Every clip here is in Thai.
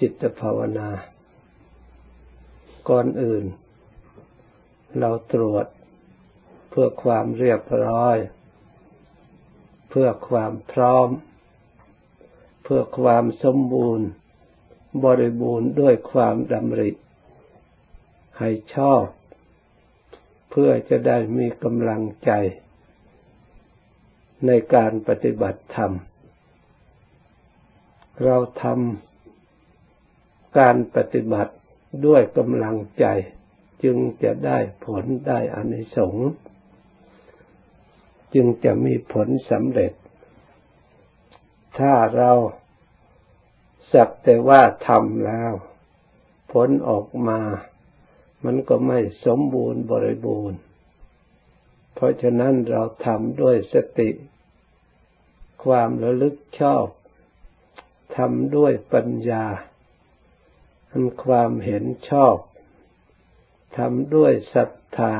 จิตภาวนา ก่อนอื่น เราตรวจเพื่อความเรียบร้อย เพื่อความพร้อม เพื่อความสมบูรณ์ บริบูรณ์ด้วยความดำริให้ชอบ เพื่อจะได้มีกำลังใจ ในการปฏิบัติธรรม เราทำ การปฏิบัติด้วยกำลังใจจึงจะได้ผลได้อานิสงส์จึงจะมีผลสำเร็จ ถ้าเราสักแต่ว่าทำแล้ว ผลออกมา มันก็ไม่สมบูรณ์บริบูรณ์ เพราะฉะนั้นเราทำด้วยสติ ความระลึกชอบทำด้วยปัญญา ทำความเห็นชอบทำด้วยศรัทธา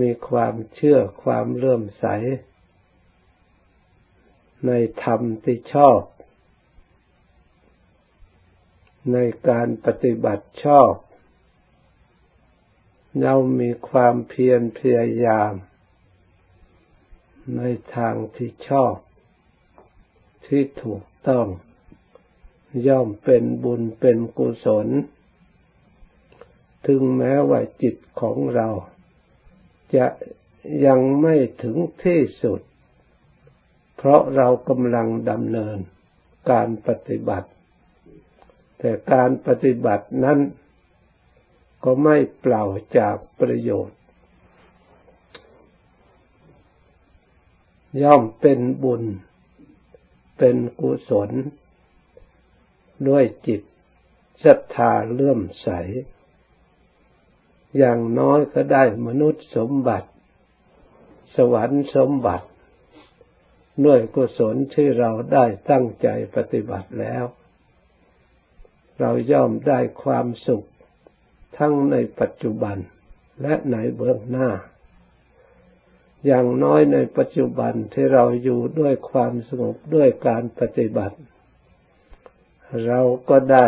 มีความเชื่อความเลื่อมใส ในธรรมที่ชอบ ในการปฏิบัติชอบ เรามีความเพียรพยายาม ในทางที่ชอบ ที่ถูกต้อง ย่อมเป็นบุญเป็นกุศล ถึงแม้ว่าจิตของเราจะยังไม่ถึงที่สุด เพราะเรากำลังดำเนินการปฏิบัติ แต่การปฏิบัตินั้นก็ไม่เปล่าจากประโยชน์ ย่อมเป็นบุญ เป็นกุศล ด้วยจิตศรัทธาเลื่อมใส อย่างน้อยก็ได้มนุษย์สมบัติ สวรรค์สมบัติ ด้วยกุศลที่เราได้ตั้งใจปฏิบัติแล้ว เราย่อมได้ความสุขทั้งในปัจจุบันและในเบื้องหน้า อย่างน้อยในปัจจุบันที่เราอยู่ด้วยความสงบด้วยการปฏิบัติ เราก็ได้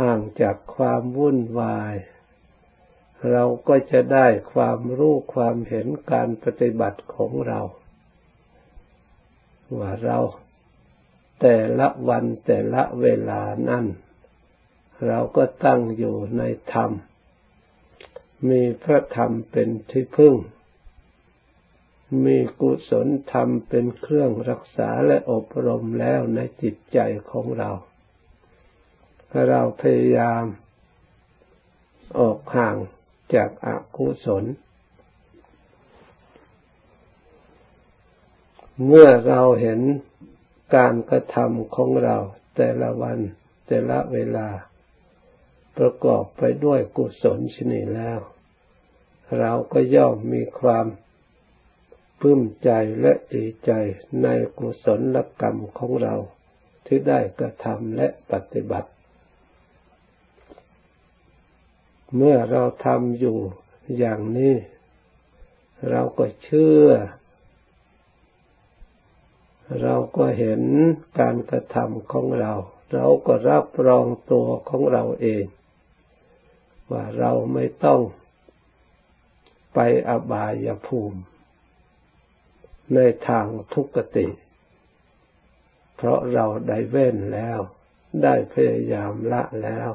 ห่างจากความวุ่นวาย เราก็จะได้ความรู้ความเห็นการปฏิบัติของเรา ว่าเราแต่ละวันแต่ละเวลานั้นเราก็ตั้งอยู่ในธรรม มีพระธรรมเป็นที่พึ่ง มีกุศลธรรมเป็นเครื่องรักษาและอบรมแล้วในจิตใจของเรา ถ้าเราพยายามออกห่างจากอากุศล เมื่อเราเห็นการกระทำของเราแต่ละวันแต่ละเวลา ประกอบไปด้วยกุศลชนิดแล้ว เราก็ย่อมมีความปลื้มใจและดีใจในกุศลกรรมของเราที่ได้กระทำและปฏิบัติ เมื่อเราทำอยู่อย่างนี้ เราก็เชื่อ เราก็เห็นการกระทำของเรา เราก็รับรองตัวของเราเอง ว่าเราไม่ต้องไปอบายภูมิ ในทางทุกติ เพราะเราได้เว้นแล้ว ได้พยายามละแล้ว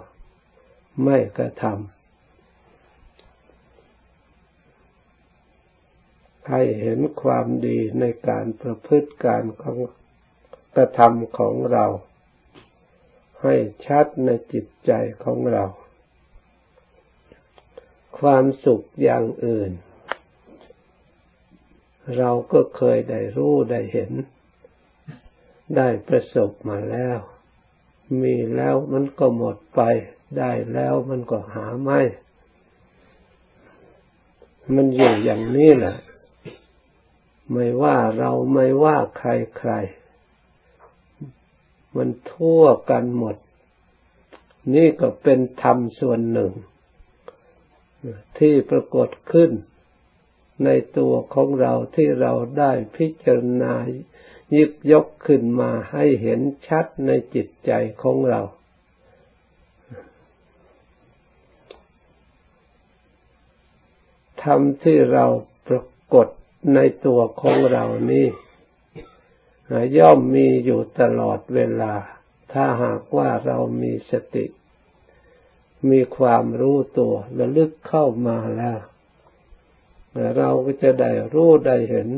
ไม่กระทำ ให้เห็นความดีในการประพฤติการของกระทำของเรา ให้ชัดในจิตใจของเรา ความสุขอย่างอื่น เราก็เคยได้รู้ได้เห็น ได้ประสบมาแล้ว มีแล้วมันก็หมดไป ได้แล้วมันก็หาไม่ มันอยู่อย่างนี้แหละ ไม่ว่าเราไม่ว่าใครใคร มันทั่วกันหมด นี่ก็เป็นธรรมส่วนหนึ่ง ที่ปรากฏขึ้นในตัวของเราที่เราได้พิจารณายิบยกขึ้นมาให้เห็นชัดในจิตใจของเรา ธรรมที่เราปรากฏ ในตัวของเรานี้ย่อมมีอยู่ตลอดเวลา ถ้าหากว่าเรามีสติ มีความรู้ตัวระลึกเข้ามาแล้ว เราก็จะได้รู้ได้เห็น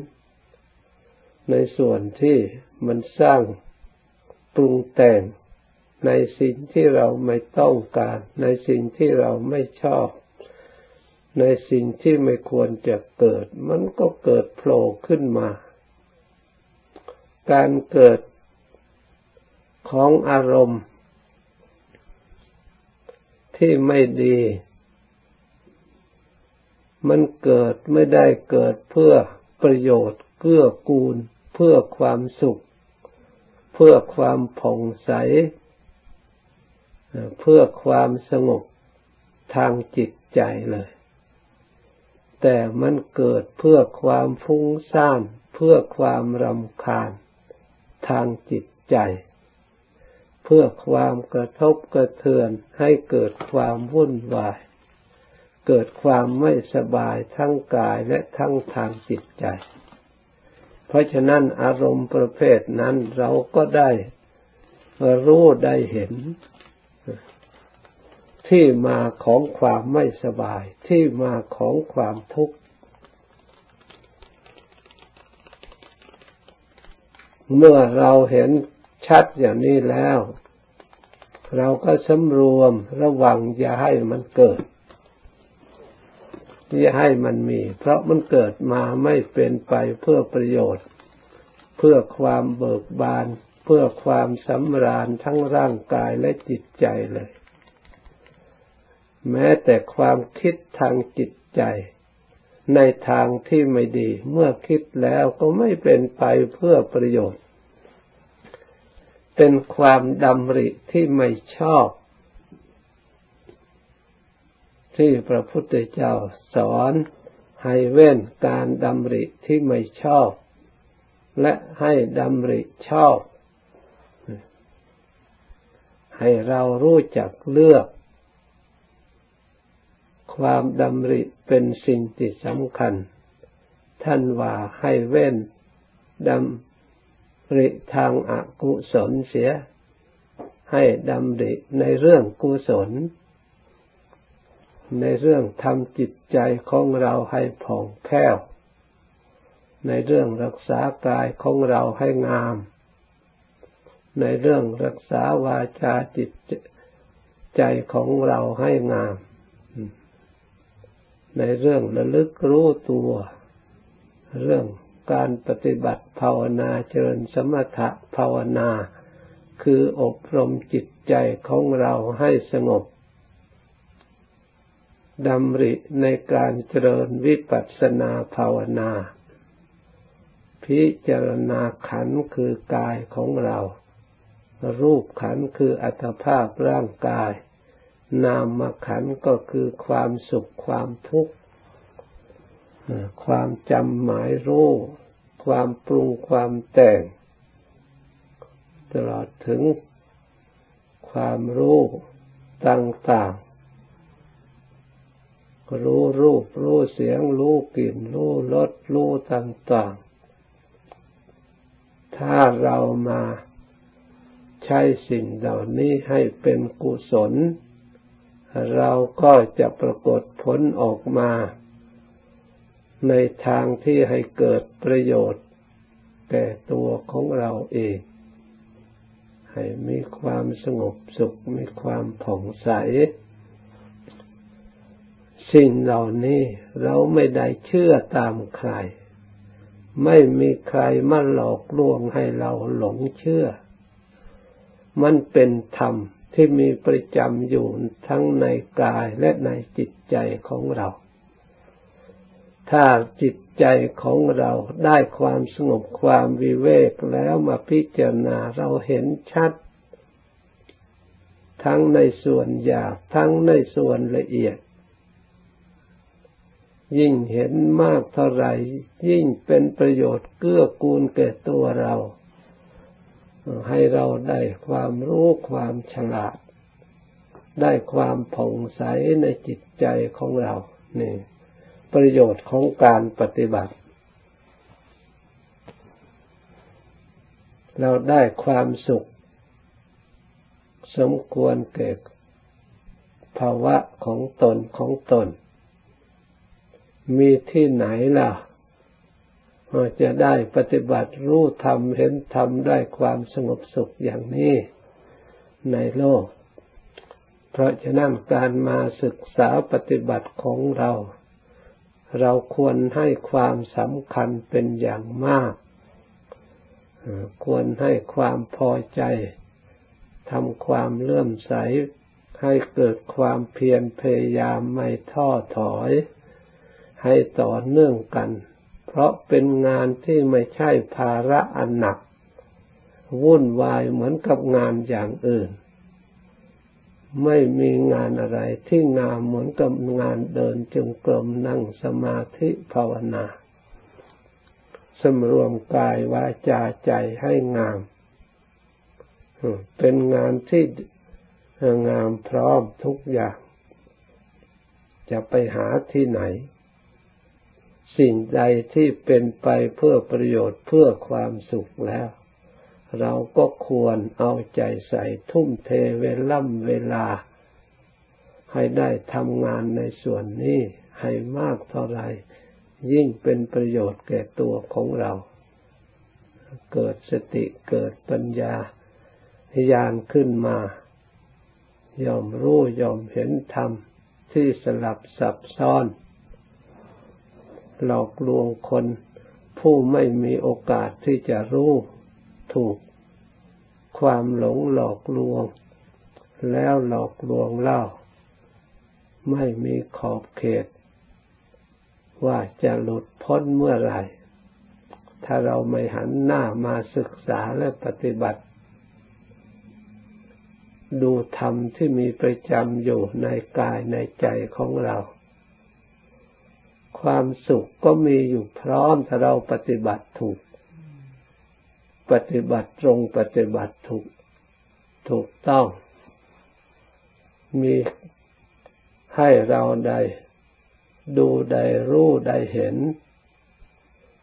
ในส่วนที่มันสร้างปรุงแต่งในสิ่งที่เราไม่ต้องการ ในสิ่งที่เราไม่ชอบ ในสิ่งที่ไม่ควรจะเกิด มันก็เกิดโผล่ขึ้นมา การเกิดของอารมณ์ ที่ไม่ดี มันเกิดไม่ได้เกิดเพื่อประโยชน์เพื่อกูล เพื่อความสุข เพื่อความผ่องใส เพื่อความสงบทางจิตใจเลย แต่มันเกิดเพื่อความฟุ้งซ่าน เพื่อความรำคาญทางจิตใจ เพื่อความกระทบกระเทือนให้เกิดความวุ่นวาย เกิดความไม่สบายทั้งกายและทั้งทางจิตใจ เพราะฉะนั้นอารมณ์ประเภทนั้นเราก็ได้รู้ได้เห็น ที่มาของความไม่สบาย ที่มาของความทุกข์ เมื่อเราเห็นชัดอย่างนี้แล้ว เราก็สำรวมระวังอย่าให้มันเกิดอย่าให้มันมี เพราะมันเกิดมาไม่เป็นไปเพื่อประโยชน์ เพื่อความเบิกบาน เพื่อความสำราญทั้งร่างกายและจิตใจเลย แม้แต่ความคิดทางจิตใจ ในทางที่ไม่ดี เมื่อคิดแล้วก็ไม่เป็นไปเพื่อประโยชน์ เป็นความดำริที่ไม่ชอบ ที่พระพุทธเจ้าสอนให้เว้นการดำริที่ไม่ชอบ และให้ดำริชอบ ให้เรารู้จักเลือก ความดำริเป็นสิ่งที่สำคัญ ท่านว่าให้เว้นดำริทางอากุศลเสีย ให้ดำริในเรื่องกุศล ในเรื่องทำจิตใจของเราให้ผ่องแผ้ว ในเรื่องรักษากายของเราให้งาม ในเรื่องรักษาวาจาจิตใจของเราให้งาม ในเรื่องระลึกรู้ตัว เรื่องการปฏิบัติภาวนาเจริญสมถะภาวนา คืออบรมจิตใจของเราให้สงบดำริในการเจริญวิปัสสนาภาวนา พิจารณาขันคือกายของเรา รูปขันคืออัตภาพร่างกาย นามขันก็คือความสุขความทุกข์ความจำหมายรู้ ความปรุงความแต่ง ตลอดถึงความรู้ต่างๆ รู้รูปรู้เสียง รู้กลิ่น รู้รสรู้ต่างๆ ถ้าเรามาใช้สิ่งเหล่านี้ให้เป็นกุศล เราก็จะปรากฏผลออกมา ในทางที่ให้เกิดประโยชน์ แก่ตัวของเราเอง ให้มีความสงบสุข มีความผ่องใส สิ่งเหล่านี้เราไม่ได้เชื่อตามใคร ไม่มีใครมาหลอกลวงให้เราหลงเชื่อ มันเป็นธรรม ที่มีประจำอยู่ทั้งในกายและในจิตใจของเรา ถ้าจิตใจของเราได้ความสงบความวิเวกแล้วมาพิจารณาเราเห็นชัด ทั้งในส่วนหยาบทั้งในส่วนละเอียด ยิ่งเห็นมากเท่าไหร่ยิ่งเป็นประโยชน์เกื้อกูลแก่ตัวเรา ให้เราได้ความรู้ความฉลาด ได้ความผ่องใสในจิตใจของเรานี่ประโยชน์ของการปฏิบัติ เราได้ความสุข สมควรเกิดภาวะของตนของตน มีที่ไหนล่ะ จะได้ปฏิบัติรู้ธรรมเห็นธรรมได้ความสงบสุขอย่างนี้ในโลก เพราะฉะนั้นการมาศึกษาปฏิบัติของเรา เราควรให้ความสำคัญเป็นอย่างมาก ควรให้ความพอใจทำความเลื่อมใส ให้เกิดความเพียรพยายามไม่ท้อถอย ให้ต่อเนื่องกัน เพราะเป็นงานที่ไม่ใช่ภาระอันหนัก วุ่นวายเหมือนกับงานอย่างอื่น ไม่มีงานอะไรที่งามเหมือนกับงานเดินจงกรมนั่งสมาธิภาวนาสำรวมกายวาจาใจให้งาม เป็นงานที่งามพร้อมทุกอย่าง จะไปหาที่ไหน สิ่งใดที่เป็นไปเพื่อประโยชน์เพื่อความสุขแล้ว เราก็ควรเอาใจใส่ทุ่มเทเวล่ำเวลา ให้ได้ทำงานในส่วนนี้ให้มากเท่าไรยิ่งเป็นประโยชน์แก่ตัวของเรา เกิดสติเกิดปัญญาญาณขึ้นมายอมรู้ยอมเห็นธรรมที่สลับซับซ้อน หลอกลวงคน ผู้ไม่มีโอกาสที่จะรู้ถูกความหลงหลอกลวง แล้วหลอกลวงเล่า ไม่มีขอบเขต ว่าจะหลุดพ้นเมื่อไหร่ ถ้าเราไม่หันหน้ามาศึกษาและปฏิบัติ ดูธรรมที่มีประจำอยู่ในกายในใจของเรา ความสุขก็มีอยู่พร้อมถ้าเราปฏิบัติถูก ปฏิบัติตรงปฏิบัติถูกถูกต้อง มีให้เราได้ดูได้รู้ได้เห็น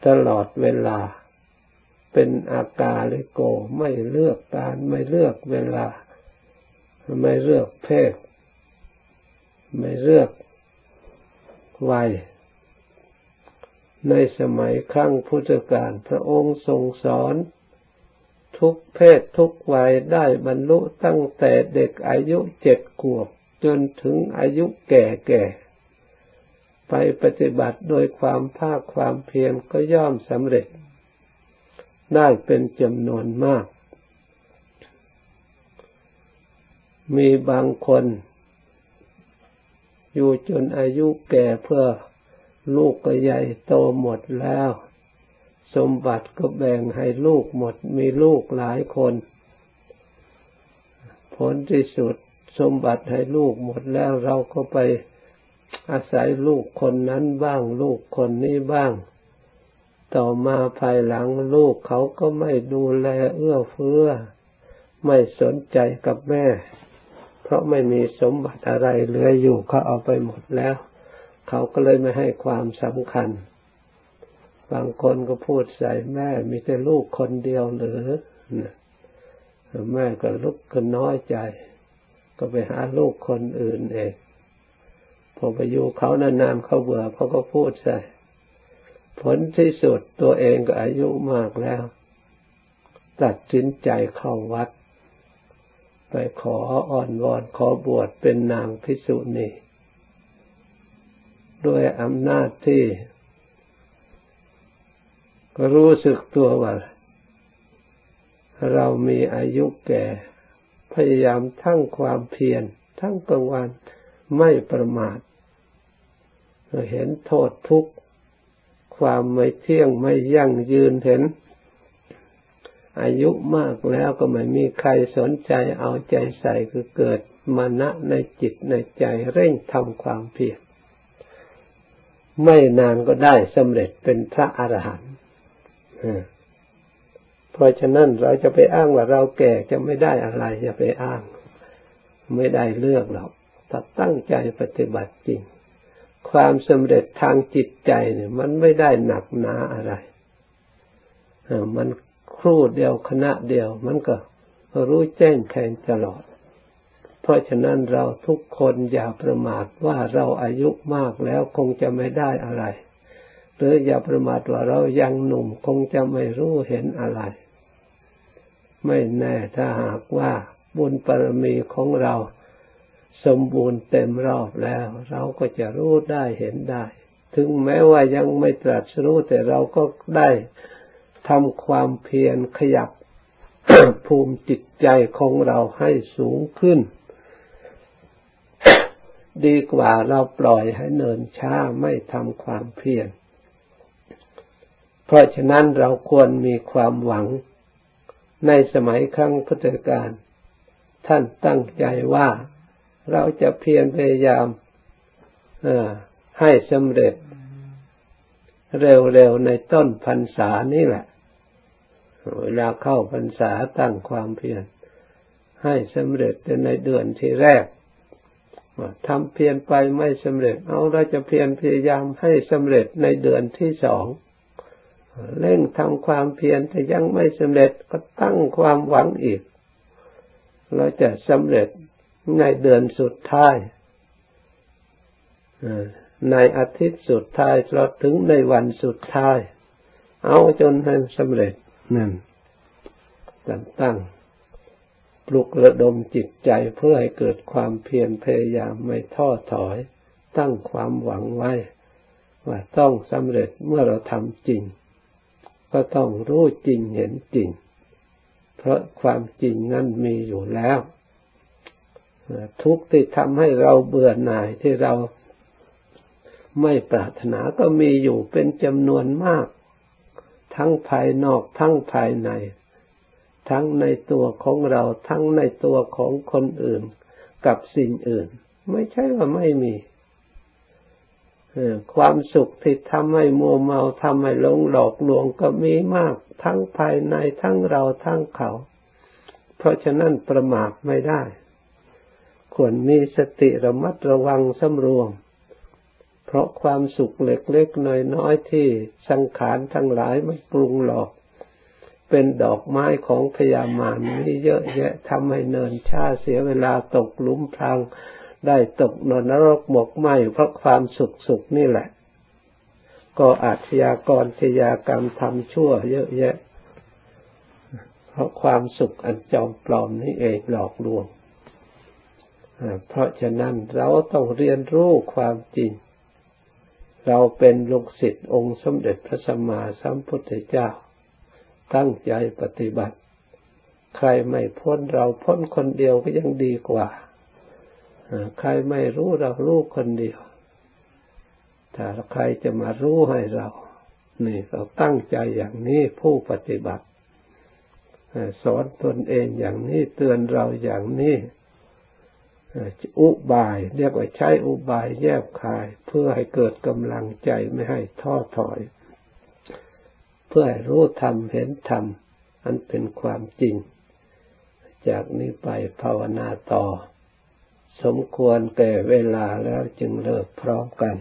ตลอดเวลา เป็นอาการลิโกไม่เลือกการไม่เลือกเวลา ไม่เลือกเพศ ไม่เลือกวัย ในสมัยครั้งพุทธกาลพระองค์ทรงสอน ทุกเพศทุกวัยได้บรรลุตั้งแต่เด็กอายุเจ็ดขวบจนถึงอายุแก่แก่ไปปฏิบัติโดยความภาคความเพียรก็ย่อมสำเร็จ ได้เป็นจำนวนมาก มีบางคน อยู่จนอายุแก่เพื่อ ลูกก็ใหญ่โตหมดแล้ว สมบัติก็แบ่งให้ลูกหมด มีลูกหลายคน ผลที่สุดสมบัติให้ลูกหมดแล้วเราก็ไปอาศัยลูกคนนั้นบ้าง ลูกคนนี้บ้าง ต่อมาภายหลังลูกเขาก็ไม่ดูแลเอื้อเฟื้อ ไม่สนใจกับแม่ เพราะไม่มีสมบัติอะไรเหลืออยู่เขาเอาไปหมดแล้ว เขาก็เลยไม่ให้ความสำคัญ บางคนก็พูดใส่แม่มีแต่ลูกคนเดียวหรือแม่ก็ลุกก็น้อยใจ ก็ไปหาลูกคนอื่นเองพอไปอยู่เขานานๆเขาเบื่อเขาก็พูดใส่ผลที่สุดตัวเองก็อายุมากแล้ว ตัดสินใจเข้าวัด ไปขออ่อนวอนขอบวชเป็นนางพิสุณี ด้วยอำนาจที่รู้สึกตัวว่าเรามีอายุแก่ พยายามทั้งความเพียรทั้งกลางวันไม่ประมาทเห็นโทษทุกข์ ความไม่เที่ยงไม่ยั่งยืนเห็น อายุมากแล้วก็ไม่มีใครสนใจเอาใจใส่คือเกิดมานะในจิตในใจเร่งทำความเพียร ไม่นานก็ได้สำเร็จเป็นพระอรหันต์เพราะฉะนั้นเราจะไปอ้างว่าเราแก่จะไม่ได้อะไรอย่าไปอ้าง ไม่ได้เลือกหรอกถ้าตั้งใจปฏิบัติจริง ความสำเร็จทางจิตใจเนี่ย มันไม่ได้หนักหนาอะไรมันครู่เดียวคณะเดียว มันก็รู้แจ้งแทงตลอด เพราะฉะนั้นเราทุกคนอย่าประมาทว่าเราอายุมากแล้วคงจะไม่ได้อะไร หรืออย่าประมาทว่าเรายังหนุ่มคงจะไม่รู้เห็นอะไร ไม่แน่ถ้าหากว่าบุญปรมีของเราสมบูรณ์เต็มรอบแล้ว เราก็จะรู้ได้เห็นได้ ถึงแม้ว่ายังไม่ตรัสรู้แต่เราก็ได้ทำความเพียรขยับภูมิจิตใจของเราให้สูงขึ้น ดีกว่าเราปล่อยให้เนินช้าไม่ทำความเพียร เพราะฉะนั้นเราควรมีความหวัง ในสมัยครั้งพุทธกาลท่านตั้งใจว่าเราจะเพียรพยายามให้สำเร็จ เร็วๆในต้นพรรษานี่แหละเวลาเข้าพรรษาตั้งความเพียรให้สำเร็จในเดือนที่แรก ทำเพียรไปไม่สำเร็จ เอาเราจะเพียรพยายามให้สำเร็จในเดือนที่สองเร่งทำความเพียรแต่ยังไม่สำเร็จก็ตั้งความหวังอีก เราจะสำเร็จในเดือนสุดท้ายในอาทิตย์สุดท้ายเราถึงในวันสุดท้าย เอาจนให้สำเร็จนั่นตั้ง ปลุกระดมจิตใจเพื่อให้เกิดความเพียรพยายามไม่ท้อถอย ตั้งความหวังไว้ ว่าต้องสำเร็จเมื่อเราทำจริง ก็ต้องรู้จริงเห็นจริง เพราะความจริงนั้นมีอยู่แล้ว ทุกที่ทำให้เราเบื่อหน่ายที่เราไม่ปรารถนาก็มีอยู่เป็นจำนวนมาก ทั้งภายนอกทั้งภายใน ทั้งในตัวของเราทั้งในตัวของคนอื่น กับสิ่งอื่น ไม่ใช่ว่าไม่มีความสุขที่ทำให้มัวเมาทำให้หลงหลอกลวงก็มีมาก ทั้งภายในทั้งเราทั้งเขา เพราะฉะนั้นประมาทไม่ได้ ควรมีสติระมัดระวังสำรวม เพราะความสุขเล็กๆน้อยๆที่สังขารทั้งหลายมันปรุงหลอก เป็นดอกไม้ของพยามารมีเยอะแยะทำให้เนินชาเสียเวลาตกหลุมพรางได้ตกนนรกหมกไหมเพราะความสุขสุขนี่แหละ ก็อาชญากรชยากรรมทำชั่ว เยอะแยะ เพราะความสุขอันจอมปลอมนี่เองหลอกลวงเพราะฉะนั้นเราต้องเรียนรู้ความจริง เราเป็นลูกศิษย์องค์สมเด็จพระสัมมาสัมพุทธเจ้า ตั้งใจปฏิบัติ ใครไม่พ้นเราพ้นคนเดียวก็ยังดีกว่า ใครไม่รู้เรารู้คนเดียว ถ้าใครจะมารู้ให้เรา นี่เราตั้งใจอย่างนี้ผู้ปฏิบัติสอนตนเองอย่างนี้เตือนเราอย่างนี้อุบาย เรียกว่าใช้อุบายแยบคาย เพื่อให้เกิดกำลังใจไม่ให้ท้อถอย พื่อให้รู้ธรรมเห็นธรรมอันเป็นความจริง จากนี้ไปภาวนาต่อ สมควรแก่เวลาแล้วจึงเลิกพร้อมกัน